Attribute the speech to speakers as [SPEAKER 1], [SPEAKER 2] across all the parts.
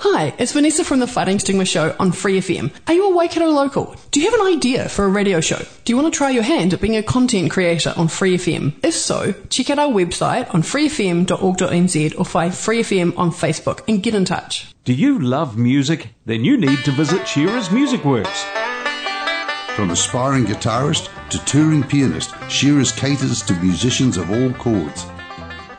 [SPEAKER 1] Hi, it's Vanessa from the Fighting Stigma Show on Free FM. Are you a Waikato local? Do you have an idea for a radio show? Do you want to try your hand at being a content creator on Free FM? If so, check out our website on freefm.org.nz or find Free FM on Facebook and get in touch.
[SPEAKER 2] Do you love music? Then you need to visit Shearer's Music Works.
[SPEAKER 3] From aspiring guitarist to touring pianist, Shearer's caters to musicians of all chords.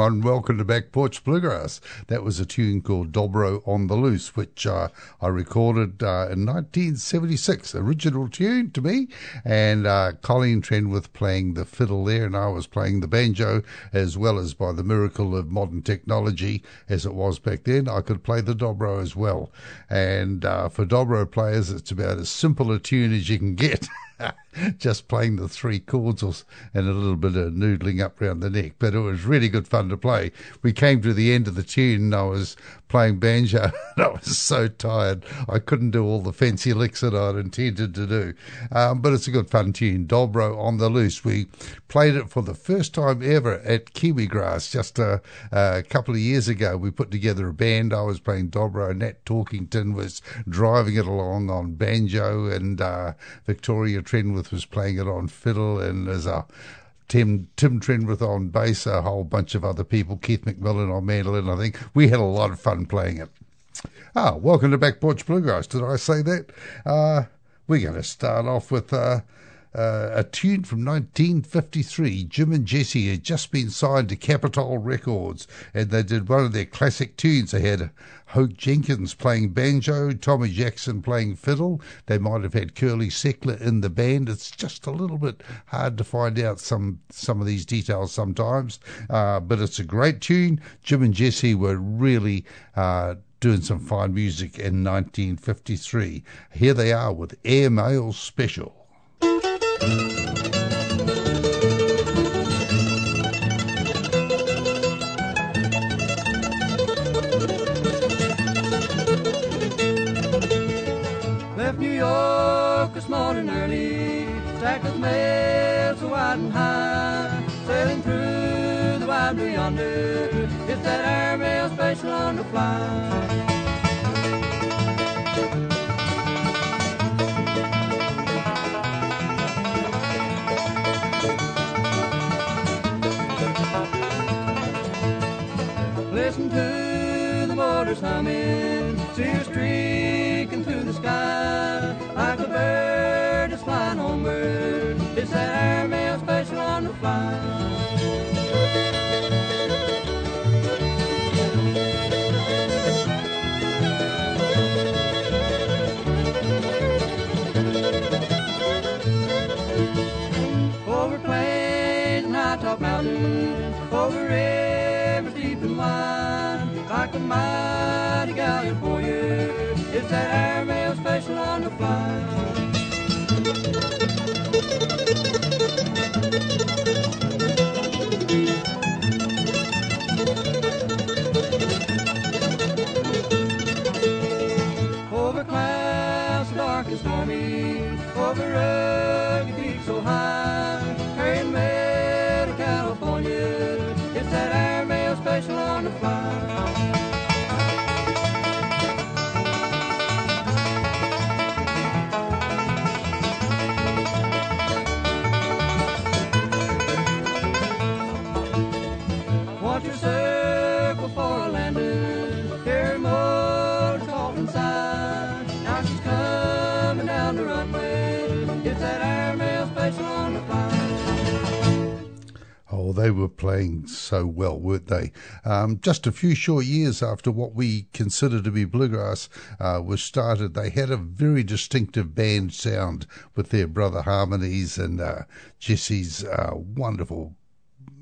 [SPEAKER 3] And welcome to Back Porch Bluegrass. That was a tune called Dobro on the Loose, which uh, I recorded uh, in 1976. Original tune to me, and uh, Colleen Trenwith playing the fiddle there, and I was playing the banjo, as well as by the miracle of modern technology, as it was back then, I could play the dobro as well. And uh, for dobro players, it's about as simple a tune as you can get. just playing the three chords and a little bit of noodling up round the neck. But it was really good fun to play. We came to the end of the tune and I was playing banjo and I was so tired I couldn't do all the fancy licks that I'd intended to do. Um, but it's a good fun tune. Dobro on the loose. We played it for the first time ever at Kiwigrass just a, a couple of years ago. We put together a band. I was playing Dobro. Nat Talkington was driving it along on banjo and uh, Victoria Trenwith was playing it on fiddle and there's a Tim Tim Trenwith on bass, a whole bunch of other people, Keith McMillan on mandolin. I think we had a lot of fun playing it. Ah, welcome to Back Porch Bluegrass. Did I say that? Uh, we're going to start off with uh, uh, a tune from 1953. Jim and Jesse had just been signed to Capitol Records, and they did one of their classic tunes. They had Hoke Jenkins playing banjo, Tommy Jackson playing fiddle. They might have had Curly Seckler in the band. It's just a little bit hard to find out some some of these details sometimes, uh, but it's a great tune. Jim and Jesse were really. Uh, doing some fine music in 1953. Here they are with Airmail Special.
[SPEAKER 4] Left New York this morning early, stacked with mail so wide and high, sailing through the wide blue yonder. It's that airmail special on the fly. Humming, see her streaking
[SPEAKER 3] Oh, they were playing so well, weren't they? Um, just a few short years after what we consider to be bluegrass uh, was started, they had a very distinctive band sound with their brother harmonies and uh, Jesse's uh, wonderful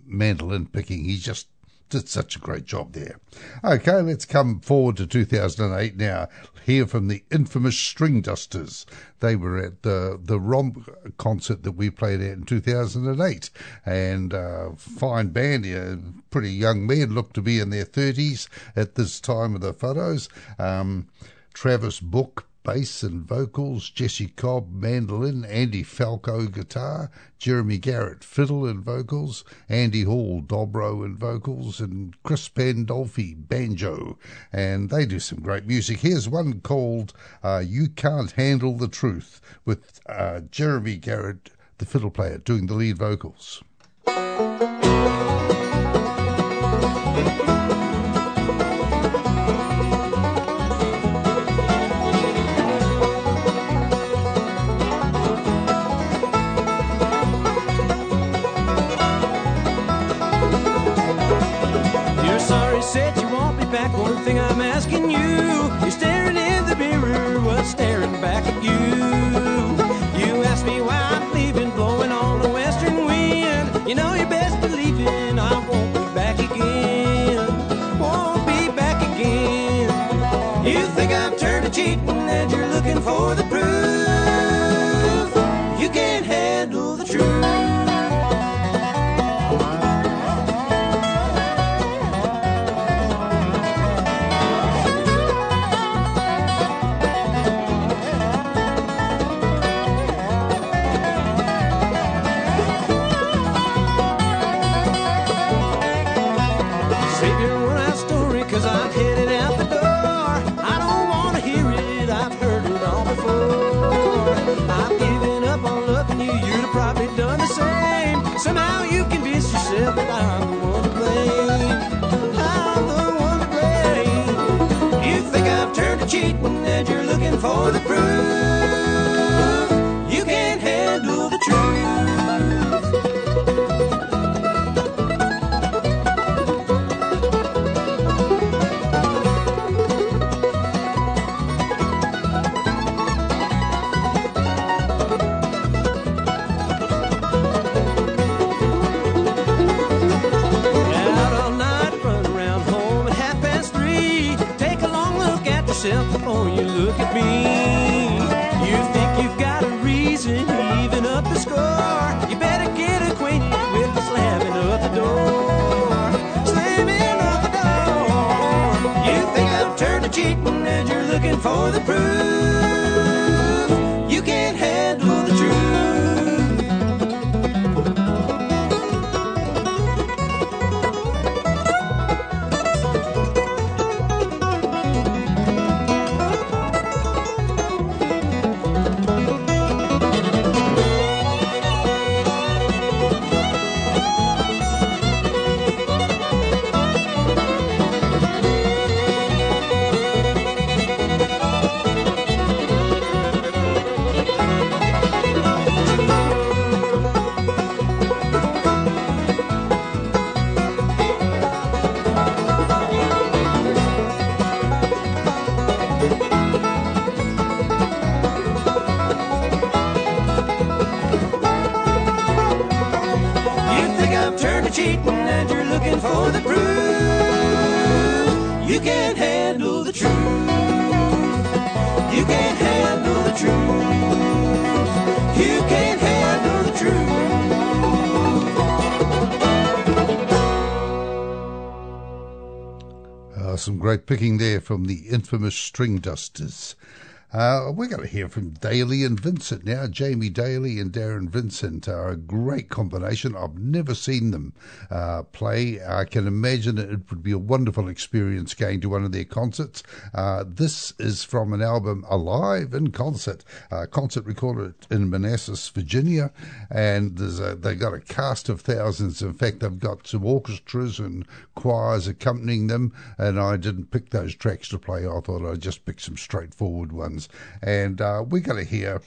[SPEAKER 3] mandolin picking. He just did such a great job there. Okay, let's come forward to 2008 now. Hear from the infamous Stringdusters. They were at the the Romp concert that we played at in 2008, and uh, fine band here. Pretty young men, looked to be in their 30s at this time of the photos. Um, Travis Book bass and vocals, Jesse Cobb mandolin, Andy Falco guitar, Jeremy Garrett fiddle and vocals, Andy Hall dobro and vocals, and Chris Pandolfi banjo. And they do some great music. Here's one called uh, You Can't Handle the Truth with uh, Jeremy Garrett, the fiddle player, doing the lead vocals.
[SPEAKER 5] For the
[SPEAKER 3] picking there from the infamous Stringdusters. Uh, we're going to hear from Dailey and Vincent now. Jamie Dailey and Darrin Vincent are a great combination. I've never seen them uh, play. I can imagine it would be a wonderful experience going to one of their concerts. Uh, this is from an album Alive in Concert, concert recorded in Manassas, Virginia, and a, they got a cast of thousands. In fact, they've got some orchestras and choirs accompanying them, and I didn't pick those tracks to play. I thought I'd just pick some straightforward ones. And uh, we're going to hear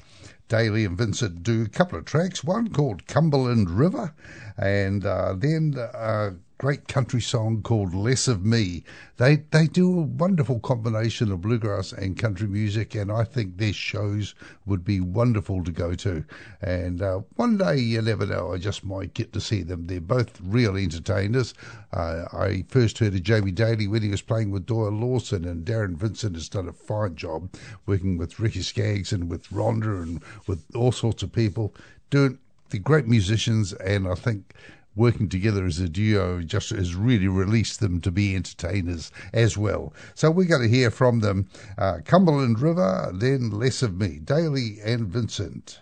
[SPEAKER 3] Dailey and Vincent do a couple of tracks, one called Cumberland River, and uh, then a great country song called Less of Me. They they do a wonderful combination of bluegrass and country music, and I think their shows would be wonderful to go to. And uh, one day, you never know, I just might get to see them. They're both real entertainers. Uh, I first heard of Jamie Dailey when he was playing with Doyle Lawson, and Darrin Vincent has done a fine job working with Ricky Skaggs and with Rhonda and with all sorts of people doing the great musicians, and I think working together as a duo just has really released them to be entertainers as well. So we're going to hear from them uh, Cumberland River, then Less of Me, Dailey and Vincent.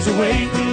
[SPEAKER 6] Shirley May's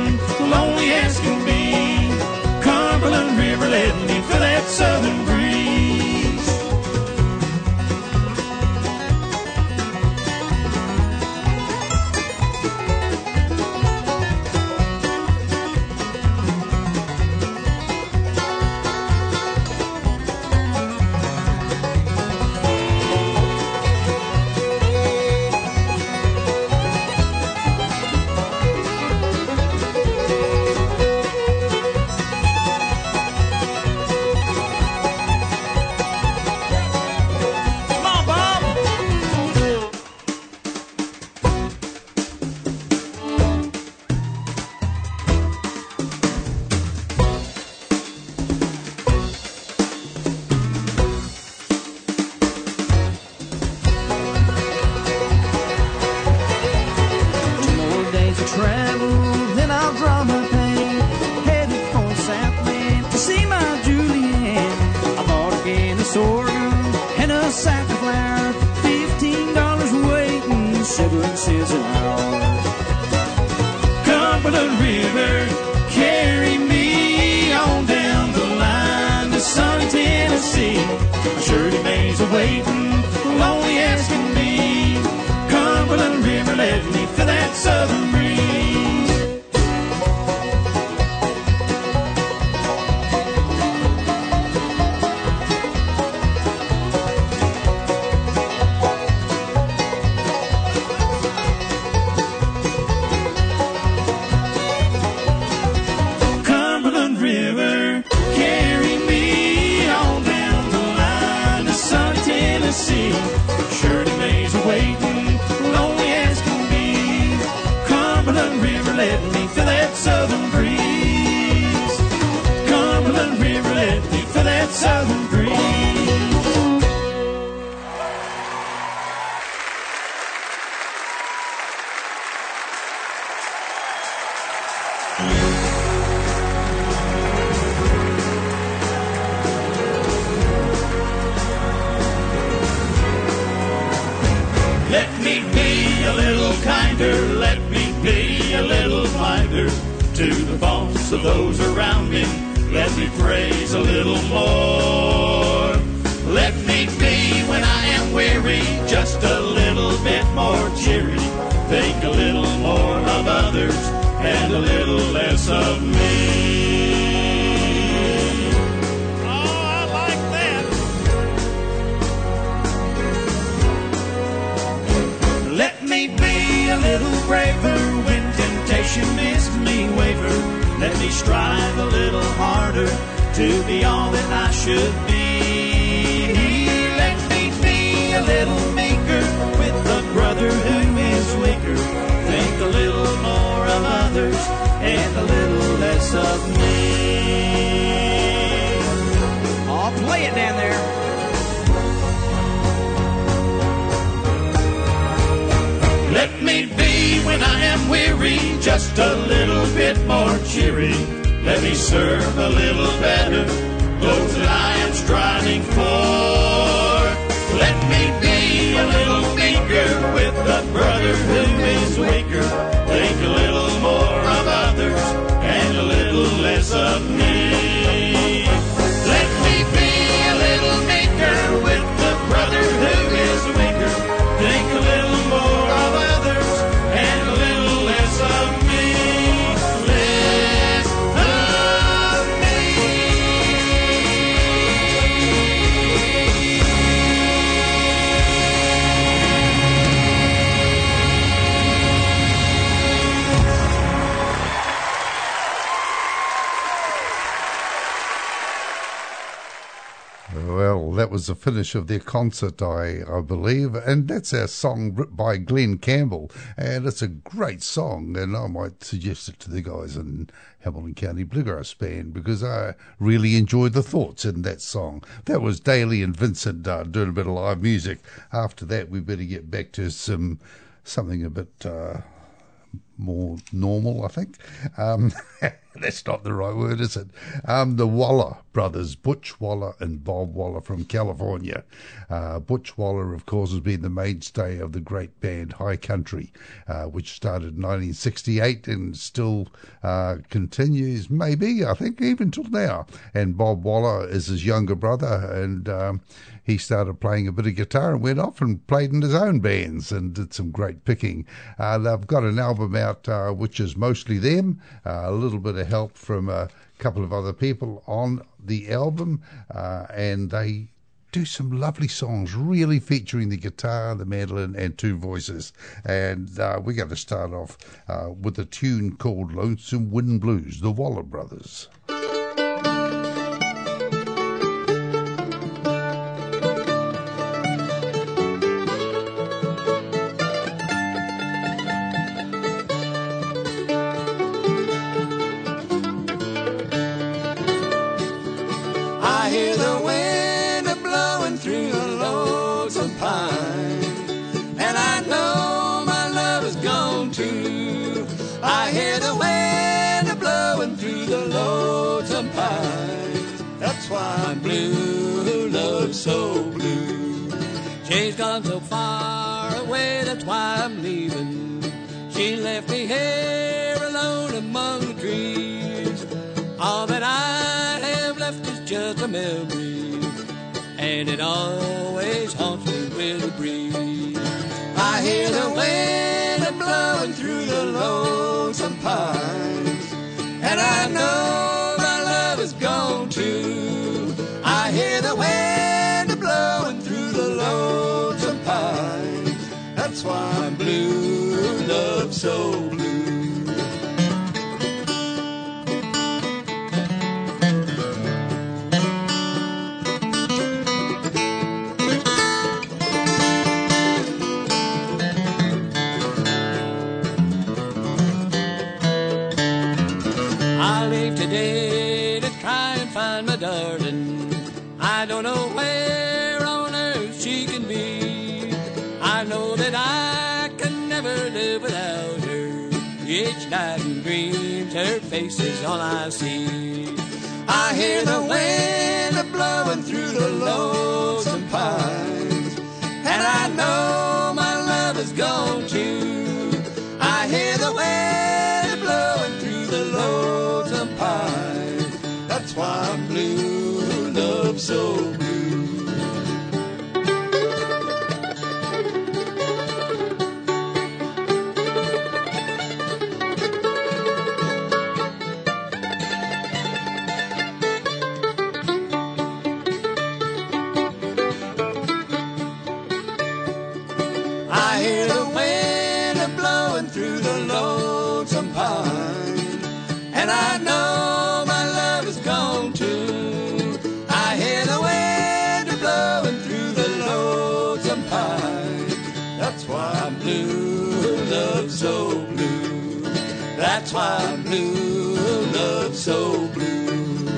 [SPEAKER 3] was the finish of their concert, I, I believe, and that's our song by Glen Campbell, and it's a great song, and I might suggest it to the guys in Hamilton County Bluegrass Band because I really enjoyed the thoughts in that song. That was Dailey and Vincent uh, doing a bit of live music. After that, we better get back to some something a bit. Uh, more normal, I think. Um, that's not the right word, is it? Um, the Waller brothers, Butch Waller and Bob Waller from California. Uh, Butch Waller, of course, has been the mainstay of the great band High Country, uh, which started in 1968 and still uh, continues, maybe, I think, even till now. And Bob Waller is his younger brother, and um, he started playing a bit of guitar and went off and played in his own bands and did some great picking. Uh, they've got an album out uh, which is mostly them, uh, a little bit of help from a couple of other people on the album, uh, and they do some lovely songs, really featuring the guitar, the mandolin, and two voices. And uh, we're going to start off uh, with a tune called Lonesome Wind Blues, the Waller Brothers.
[SPEAKER 7] Why I'm
[SPEAKER 6] leaving. She left me here alone among the trees. All that I have left is just a memory, and it always haunts me with a breeze. I hear the wind blowing through the lonesome pines, and I know why I'm blue, love so Each night in dreams, her face is all I see. I hear the wind blowing through the lonesome Blue, love so blue.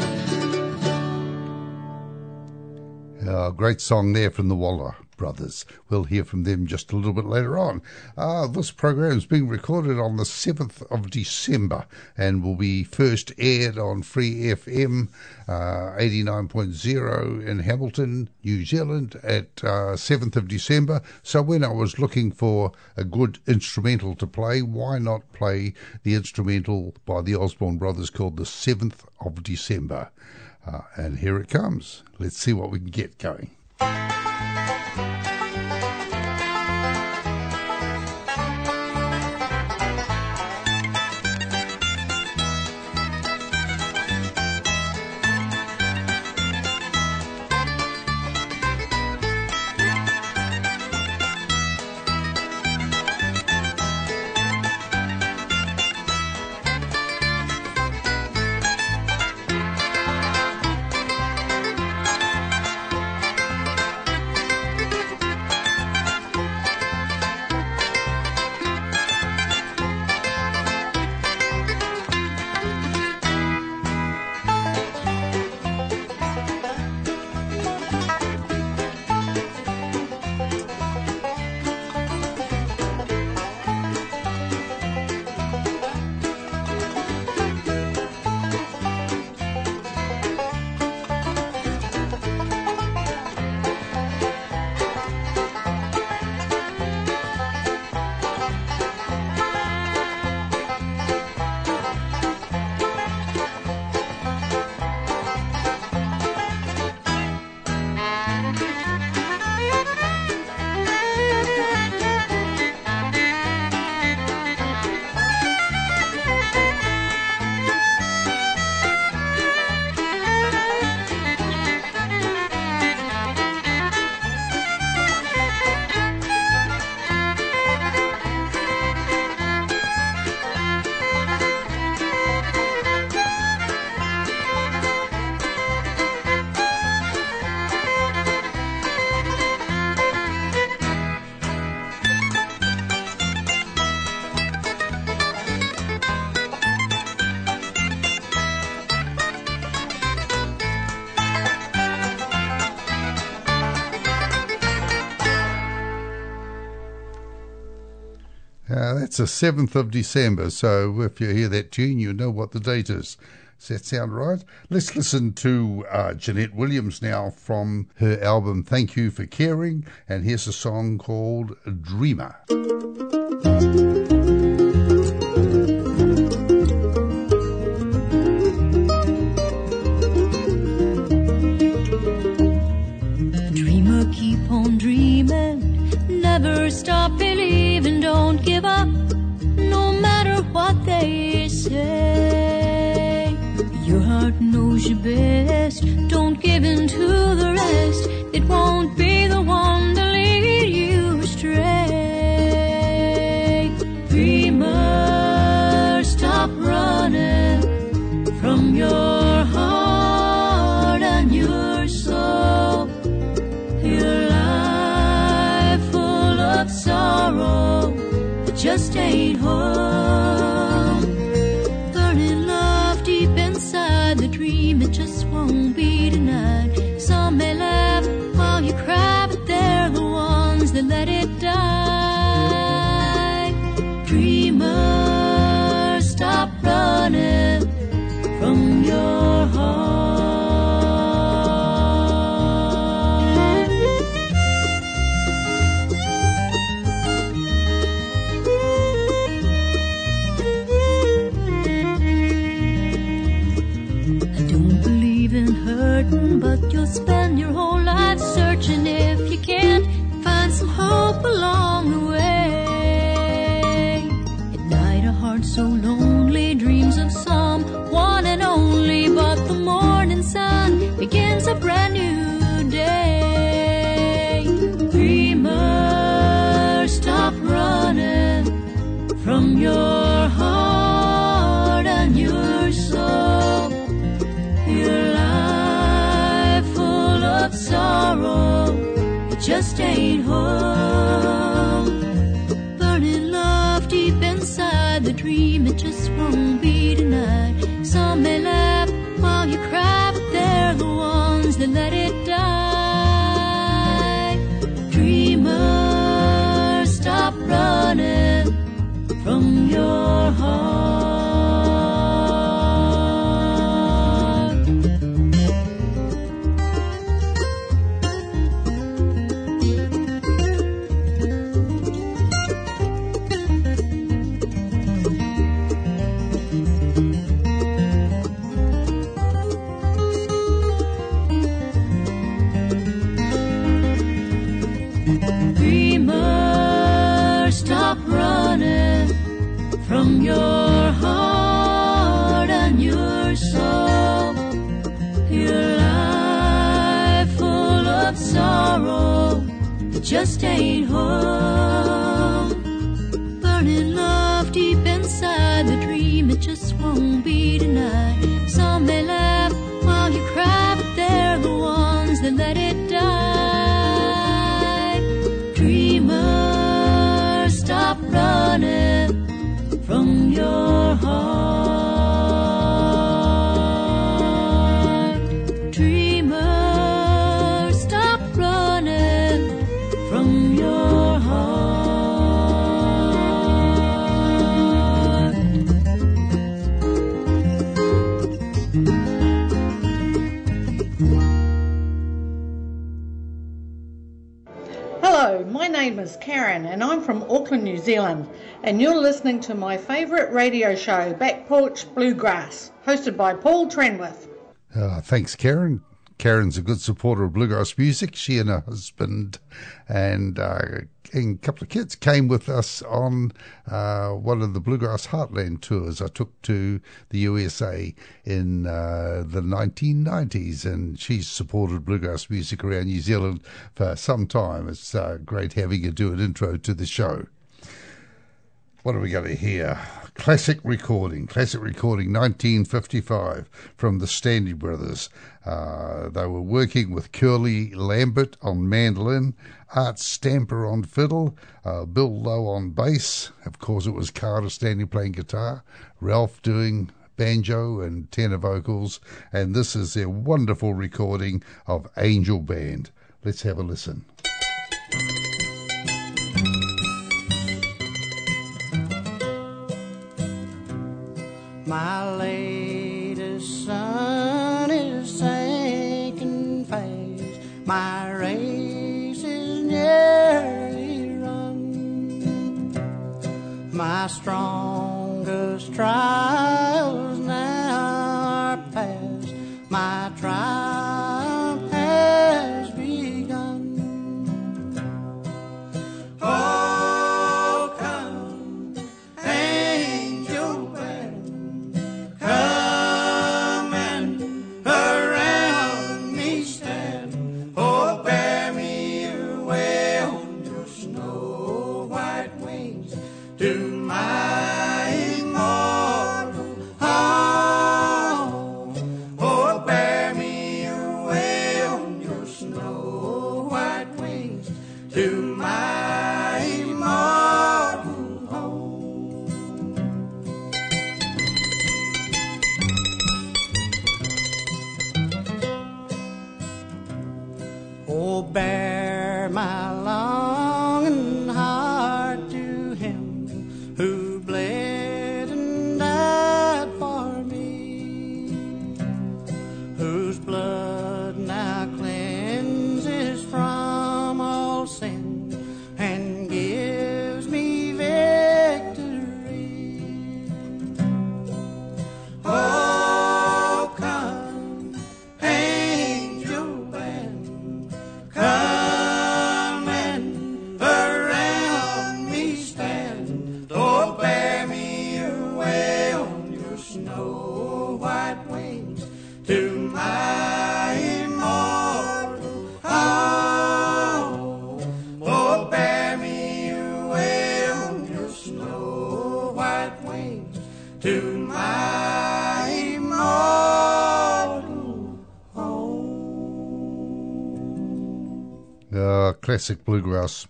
[SPEAKER 3] Uh, great song there from the Waller Brothers. We'll hear from them just a little bit later on. Uh, this program is being recorded on the 7th of December and will be first aired on Free FM uh, 89.0 in Hamilton, New Zealand at uh, 7th of December. So when I was looking for a good instrumental to play, why not play the instrumental by the Osborne Brothers called the 7th of December? Uh, and here it comes. Let's see what we can get going. That's the 7th of December, so if you hear that tune, you know what the date is. Does that sound right? Let's listen to uh, Jeanette Williams now from her album Thank You for Caring, and here's a song called Dreamer.
[SPEAKER 8] Dreamer, knows Some
[SPEAKER 9] is Karen and I'm from Auckland, New Zealand, and you're listening to my favourite radio show, Back Porch Bluegrass, hosted by Paul Trenwith.
[SPEAKER 3] Uh, thanks, Karen. Karen's a good supporter of bluegrass music. She and her husband and, uh, and a couple of kids came with us on uh, one of the Bluegrass Heartland tours I took to the USA in uh, the 1990s. And she's supported bluegrass music around New Zealand for some time. It's uh, great having her do an intro to the show. What are we to hear? Classic recording, classic recording, 1955 from the Stanley Brothers. Uh, they were working with Curley Lambert on mandolin, Art Stamper on fiddle, uh, Bill Lowe on bass. Of course, it was Carter Stanley playing guitar, Ralph doing banjo and tenor vocals, and this is their wonderful recording of Angel Band. Let's have a listen.
[SPEAKER 7] My latest sun is sinking fast. My race is nearly run. My strongest trials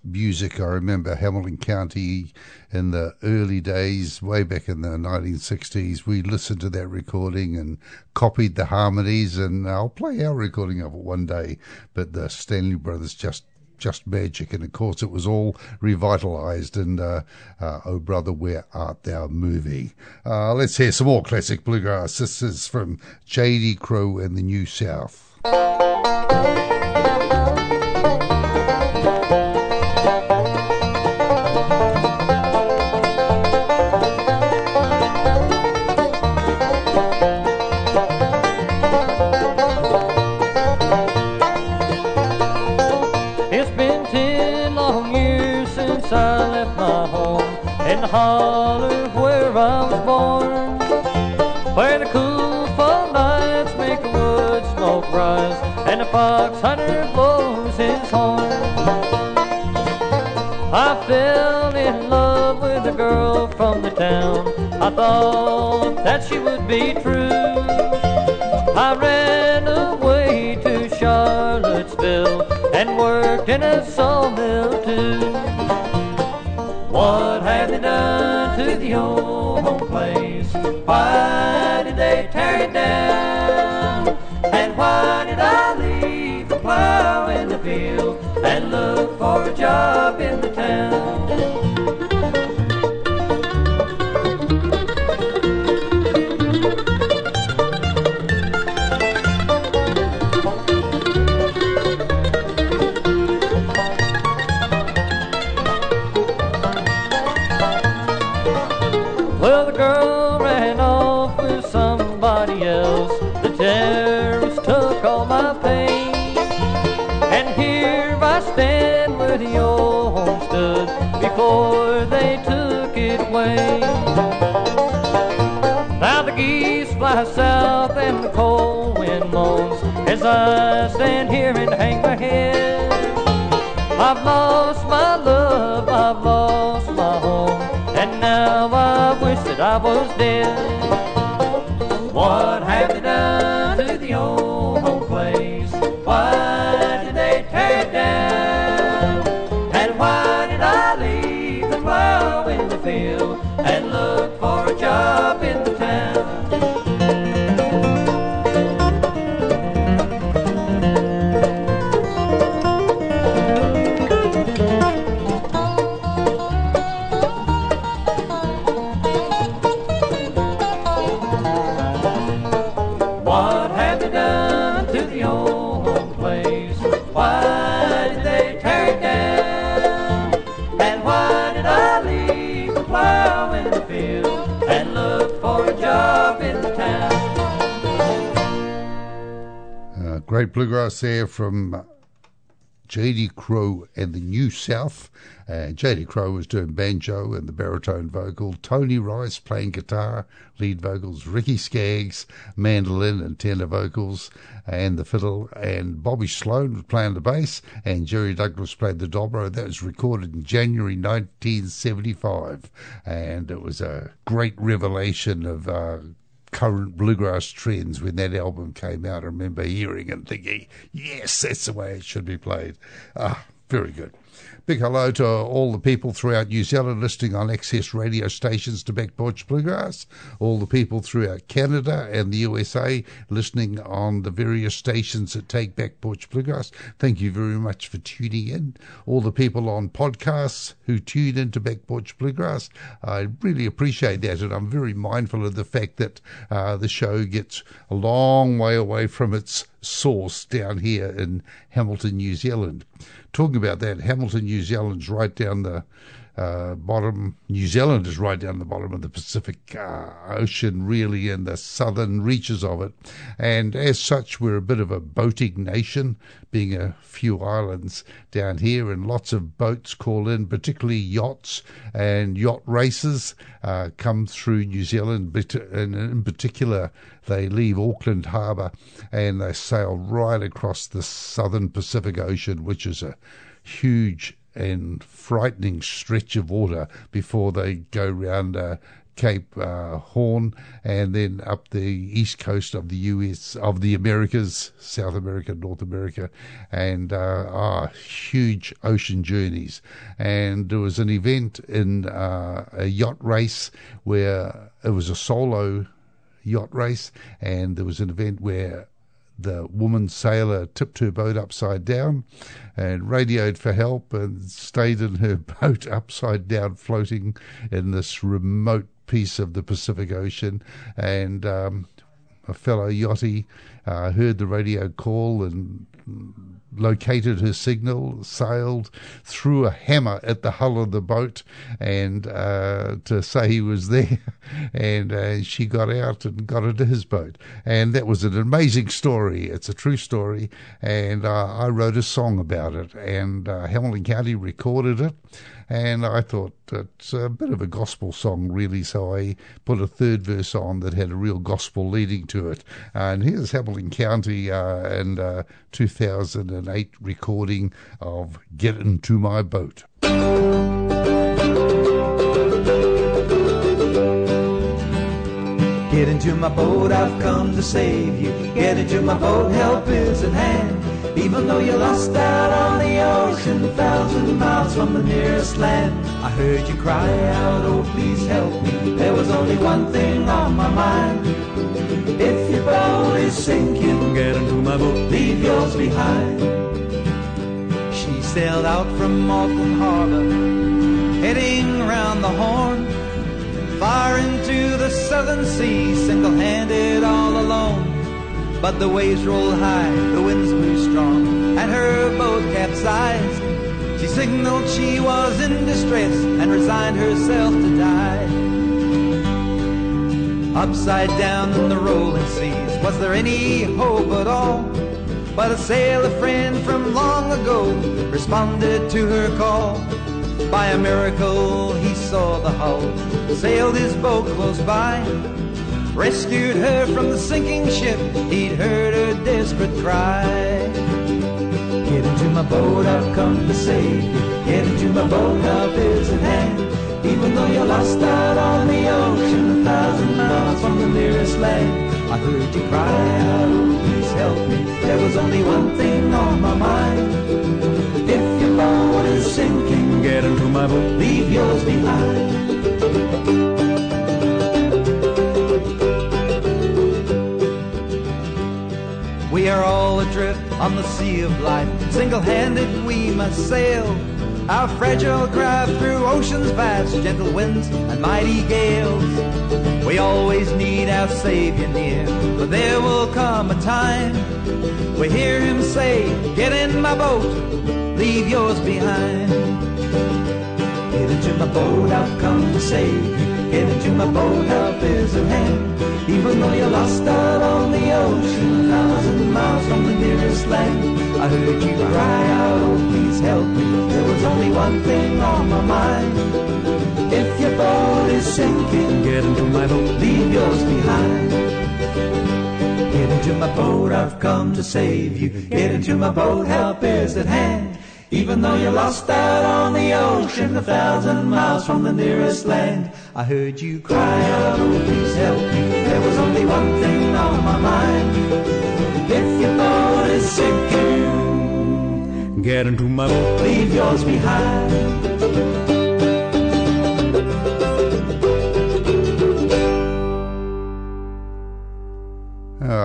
[SPEAKER 3] music. I remember Hamilton County in the early days, way back in the 1960s. We listened to that recording and copied the harmonies, and I'll play our recording of it one day. But the Stanley Brothers just just magic, and of course it was all revitalized in uh, "Oh Brother, Where Art Thou" movie. Uh, let's hear some more classic bluegrass. This is from J.D. Crowe and the New South.
[SPEAKER 10] Thought that she would be true. I ran away to Charlottesville and worked in a sawmill too. What have they done to the old home place? Why did they tear it down? And why did I leave the plow in the field and look south and the cold wind moans as I stand here and hang my head. I've lost my love, I've lost my home, and now I wish that I was dead.
[SPEAKER 3] Great bluegrass there from J.D. Crowe and the New South. And J.D. Crowe was doing banjo and the baritone vocal. Tony Rice playing guitar, lead vocals. Ricky Skaggs, mandolin and tenor vocals, and the fiddle. And Bobby Slone was playing the bass, and Jerry Douglas played the dobro. That was recorded in January 1975, and it was a great revelation of. Uh, current bluegrass trends when that album came out. I remember hearing and thinking, yes, that's the way it should be played. Ah, very good. Big hello to all the people throughout New Zealand listening on access radio stations to Back Porch Bluegrass, all the people throughout Canada and the USA listening on the various stations that take Back Porch Bluegrass. Thank you very much for tuning in. All the people on podcasts who tune into Back Porch Bluegrass, I really appreciate that, and I'm very mindful of the fact that uh, the show gets a long way away from its source down here in Hamilton, New Zealand. Talking about that, Hamilton, New Zealand's right down the uh, bottom. New Zealand is right down the bottom of the Pacific uh, Ocean, really in the southern reaches of it. And as such, we're a bit of a boating nation, being a few islands down here, and lots of boats call in, particularly yachts and yacht races uh, come through New Zealand. And in particular, they leave Auckland Harbour and they sail right across the southern Pacific Ocean, which is a huge and frightening stretch of water before they go round uh, Cape uh, Horn and then up the east coast of the US, of the Americas, South America, North America, and uh, ah, huge ocean journeys. And there was an event in uh, a yacht race where it was a solo yacht race, and there was an event where the woman sailor tipped her boat upside down and radioed for help and stayed in her boat upside down, floating in this remote piece of the Pacific Ocean. And um, a fellow yachty uh, heard the radio call and located her signal, sailed, threw a hammer at the hull of the boat, and uh, to say he was there. And uh, she got out and got into his boat, and that was an amazing story. It's a true story, and uh, I wrote a song about it, and uh, Hamilton County recorded it. And I thought it's a bit of a gospel song, really. So I put a third verse on that had a real gospel leading to it. And here's Hamilton County uh, and uh, 2008 recording of Get Into My Boat.
[SPEAKER 5] Get into my boat, I've come to save you. Get into my boat, help is at hand. Even though you're lost out on the ocean, a thousand miles from the nearest land. I heard you cry out, oh please help me. There was only one thing on my mind. If your boat is sinking, get into my boat, leave yours behind. She sailed out from Auckland Harbor, heading round the Horn, far into the southern sea, single-handed all alone. But the waves rolled high, the winds blew strong, and her boat capsized. She signaled she was in distress and resigned herself to die. Upside down in the rolling seas, was there any hope at all? But a sailor friend from long ago responded to her call. By a miracle, he saw the hull, sailed his boat close by, rescued her from the sinking ship. He'd heard her desperate cry. Get into my boat, I've come to save you. Get into my boat, help is at hand. Even though you're lost out on the ocean, a thousand miles from the nearest land. I heard you cry out, oh, please help me. There was only one thing on my mind. If your boat is sinking, get into my boat, leave yours behind. We are all adrift on the sea of life. Single-handed we must sail. Our fragile craft through oceans vast, gentle winds and mighty gales. We always need our Savior near, but there will come a time we hear Him say, "Get in my boat, leave yours behind." Get into my boat, I've come to save you. Get into my boat, help is at hand. Even though you're lost out on the ocean, a thousand miles from the nearest land. I heard you cry out, oh please help me. There was only one thing on my mind. If your boat is sinking, get into my boat, leave yours behind. Get into my boat, I've come to save you. Get into my boat, help is at hand. Even though you're lost out on the ocean, a thousand miles from the nearest land, I heard you cry out, oh please help me. There was only one thing on my mind. If your boat is sinking, get into my boat, leave yours behind.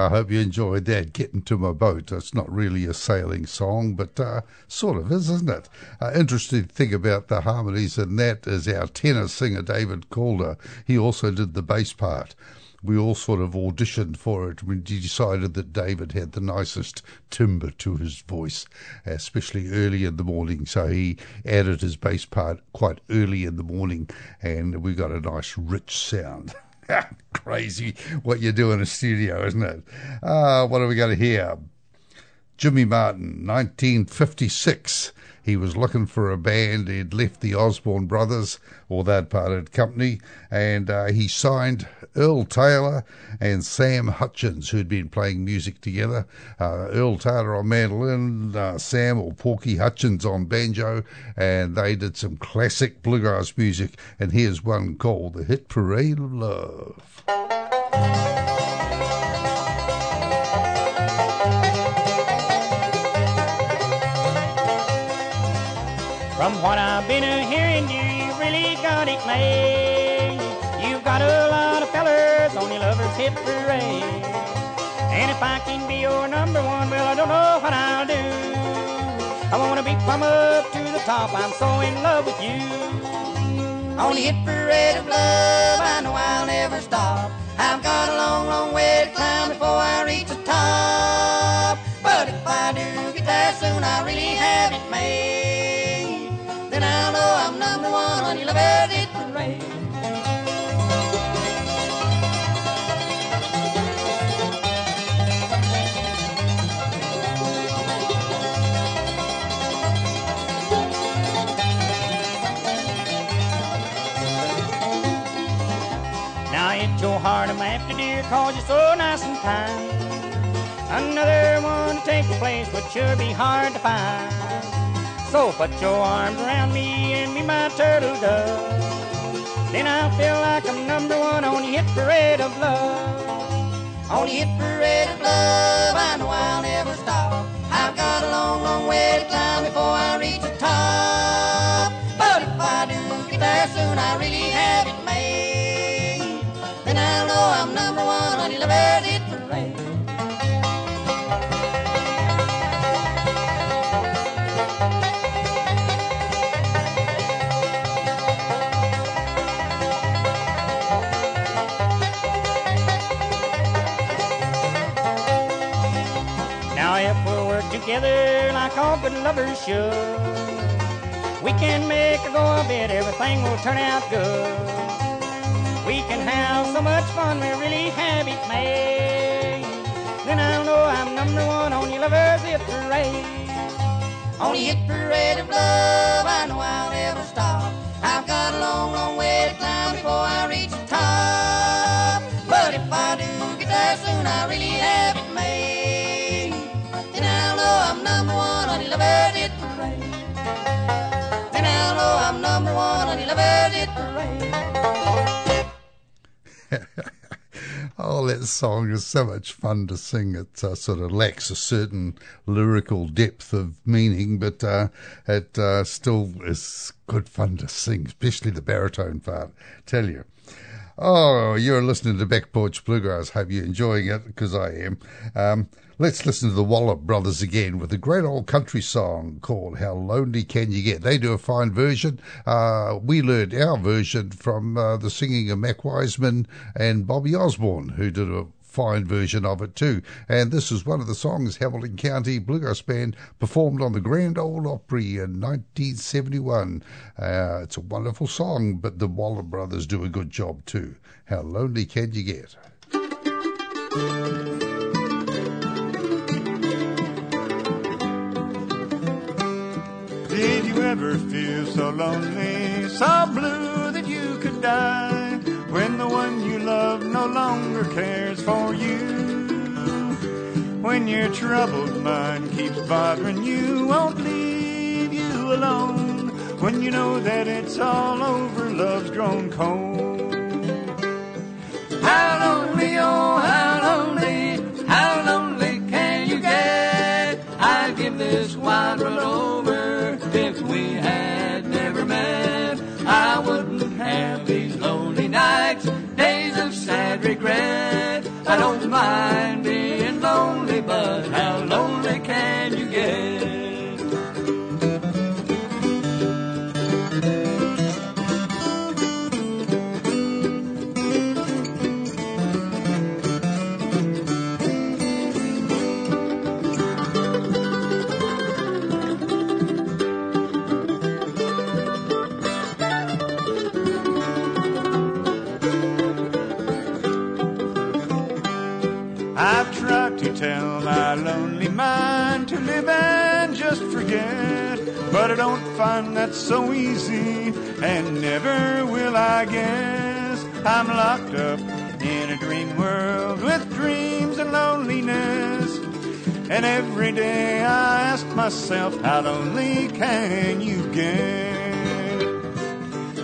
[SPEAKER 3] I hope you enjoyed that. Getting to my boat. It's not really a sailing song, but uh, sort of is, isn't it? Uh, interesting thing about the harmonies in that is our tenor singer David Calder. He also did the bass part. We all sort of auditioned for it. We decided that David had the nicest timbre to his voice, especially early in the morning. So he added his bass part quite early in the morning, and we got a nice rich sound. Crazy what you do in a studio, isn't it? Uh, what are we to hear? Jimmy Martin, 1956. He was looking for a band. He'd left the Osborne Brothers, or that parted company, and uh, he signed Earl Taylor and Sam Hutchins, who'd been playing music together. Uh, Earl Taylor on mandolin, uh, Sam or Porky Hutchins on banjo, and they did some classic bluegrass music. And here's one called The Hit Parade of Love.
[SPEAKER 11] From what I've been hearing, you really got it made. You've got a lot of fellers on your lover's hit parade. And if I can be your number one, well, I don't know what I'll do. I wanna be plumb up to the top, I'm so in love with you. On the hit parade of love, I know I'll never stop. I've got a long, long way to climb before I reach the top. But if I do get there soon, I really have it made. Number one lover's hit parade. Now hit your heart, I'm after dear, cause you're so nice and kind. Another one to take your place would sure be hard to find. So put your arms around me and be my turtle dove. Then I'll feel like I'm number one on the hit parade of love. On the hit parade of love, I know I'll never stop. I've got a long, long way to climb before I reach the top. But if I do get there soon, I really have it made. Then I'll know I'm number one on the hit parade. Together like all good lovers should, we can make a go of it, everything will turn out good. We can have so much fun, we really have it made. Then I'll know I'm number one on your lover's hit parade. On the hit parade of love, I know I'll never stop. I've got a long, long way to climb before I reach the top. But if I do get there soon, I really have it Then I'll know I'm number one parade.
[SPEAKER 3] Oh, that song is so much fun to sing. It uh, sort of lacks a certain lyrical depth of meaning, but uh, it uh, still is good fun to sing, especially the baritone part. Tell you. Oh, you're listening to Back Porch Bluegrass. Hope you're enjoying it, because I am. Um, let's listen to the Wallop Brothers again with a great old country song called How Lonely Can You Get? They do a fine version. Uh, we learned our version from uh, the singing of Mac Wiseman and Bobby Osborne, who did a fine version of it too. And this is one of the songs Hamilton County Bluegrass Band performed on the Grand Ole Opry in 1971. Uh, it's a wonderful song, but the Waller Brothers do a good job too. How lonely can you get?
[SPEAKER 12] Lonely, so blue that you could die when the one you love no longer cares for you. When your troubled mind keeps bothering you, won't leave you alone. When you know that it's all over, love's grown cold. How lonely, oh, mind being lonely, but how lonely can you I don't find that so easy, and never will I guess. I'm locked up in a dream world with dreams and loneliness, and every day I ask myself, how lonely can you get?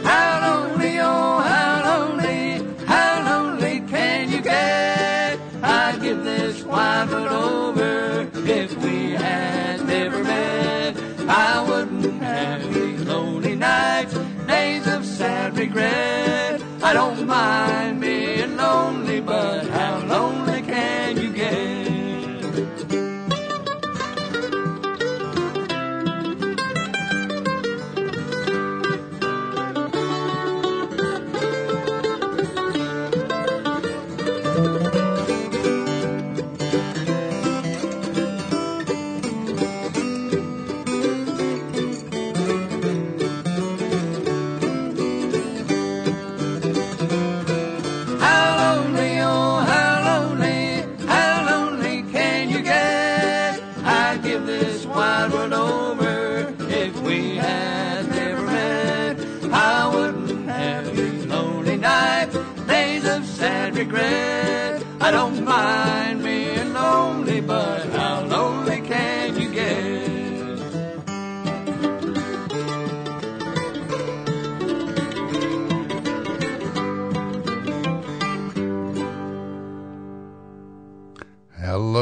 [SPEAKER 12] How lonely, oh, how lonely, how lonely can you get? I'd give this wide world over if we had never met. I lonely nights, days of sad regret. I don't mind being lonely, but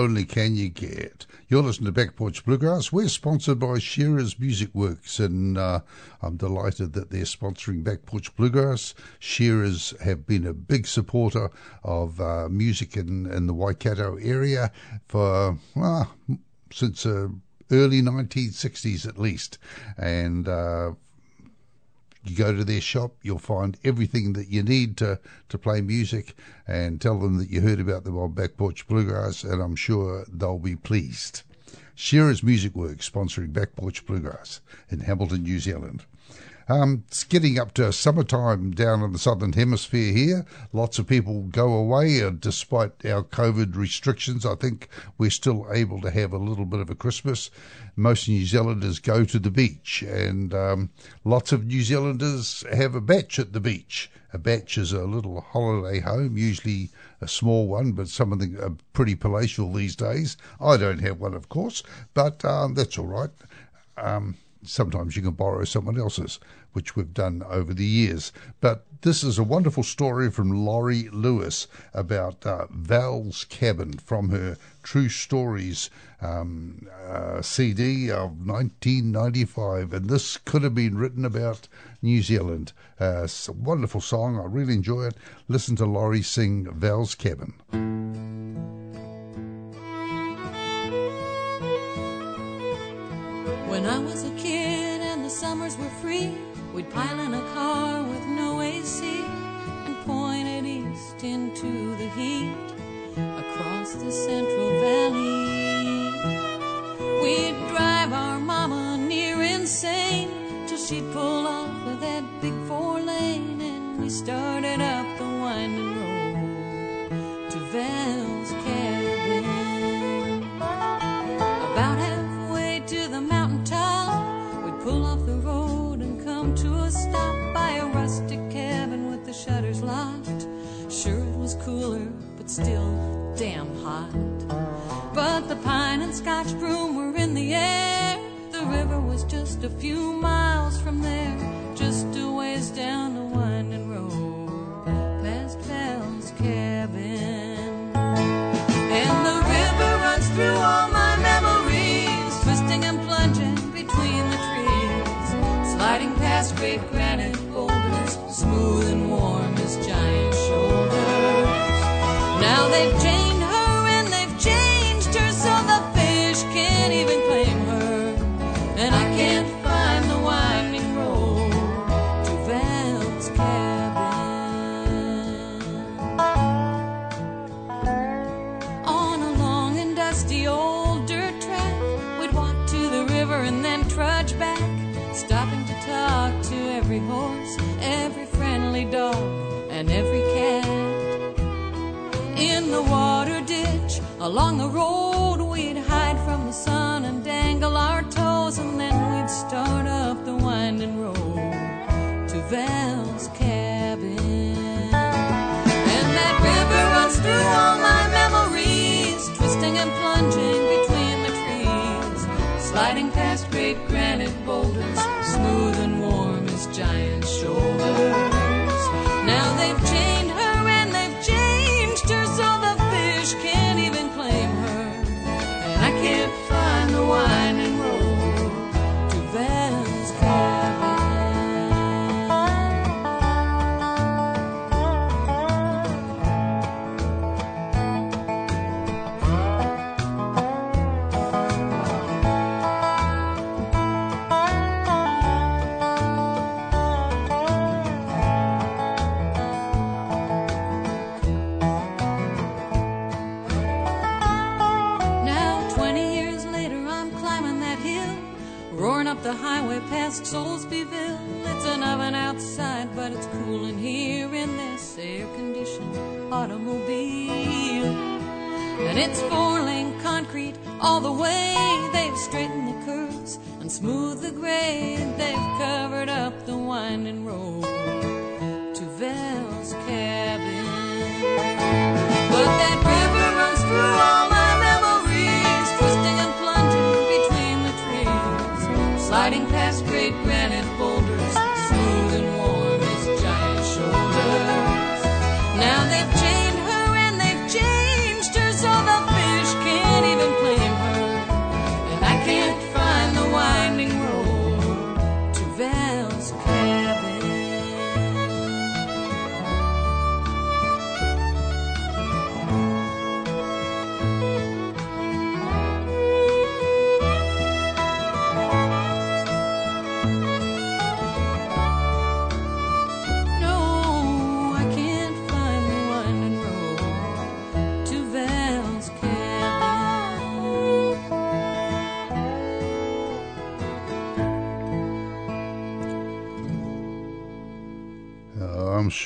[SPEAKER 12] Lonely can you get?
[SPEAKER 3] You're listening to Back Porch Bluegrass. We're sponsored by Shearer's Music Works, and uh, I'm delighted that they're sponsoring Back Porch Bluegrass. Shearers have been a big supporter of uh, music in, in the Waikato area for well, since uh, early 1960s at least, and uh, you go to their shop, you'll find everything that you need to, to play music and tell them that you heard about them on Back Porch Bluegrass, and I'm sure they'll be pleased. Shearer's Music Works sponsoring Back Porch Bluegrass in Hamilton, New Zealand. Um, it's getting up to summertime down in the southern hemisphere here. Lots of people go away, uh, despite our COVID restrictions. I think we're still able to have a little bit of a Christmas. Most New Zealanders go to the beach, and um, lots of New Zealanders have a bach at the beach. A bach is a little holiday home, usually a small one, but something uh, pretty palatial these days. I don't have one, of course, but um, that's all right. Um, sometimes you can borrow someone else's, which we've done over the years. But this is a wonderful story from Laurie Lewis about uh, Val's Cabin from her True Stories um, uh, CD of 1995. And this could have been written about New Zealand. Uh, it's a wonderful song. I really enjoy it. Listen to Laurie sing Val's Cabin.
[SPEAKER 8] When I was a kid and the summers were free, we'd pile in a car with no AC and point it east into the heat across the Central Valley. We'd drive our mama near insane till she'd pull off of that big four lane and we started up the winding road to Val's cabin. Still damn hot. But the pine and scotch broom were in the air. The river was just a few miles from there, just a ways down the winding road, past Val's cabin. And the river runs through all my memories, twisting and plunging between the trees, sliding past great granite boulders, smooth and warm they've chained past automobile. And it's four lane concrete all the way. They've straightened the curves and smoothed the grade. They've covered up the winding road to Val's cabin. But that river runs through all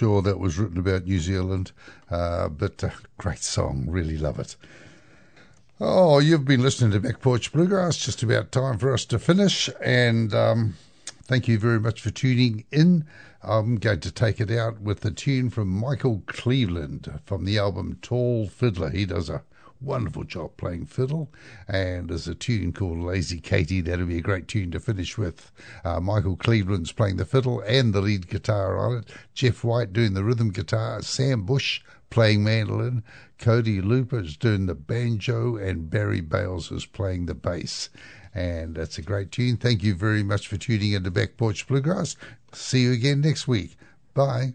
[SPEAKER 3] sure that was written about New Zealand, uh, but uh, great song. Really love it. Oh, you've been listening to Back Porch Bluegrass. Just about time for us to finish. And um, thank you very much for tuning in. I'm going to take it out with a tune from Michael Cleveland from the album Tall Fiddler. He does a wonderful job playing fiddle. And there's a tune called Lazy Katie. That'll be a great tune to finish with. Uh, Michael Cleveland's playing the fiddle and the lead guitar on it. Jeff White doing the rhythm guitar. Sam Bush playing mandolin. Cody Looper's doing the banjo. And Barry Bales is playing the bass. And that's a great tune. Thank you very much for tuning into Back Porch Bluegrass. See you again next week. Bye.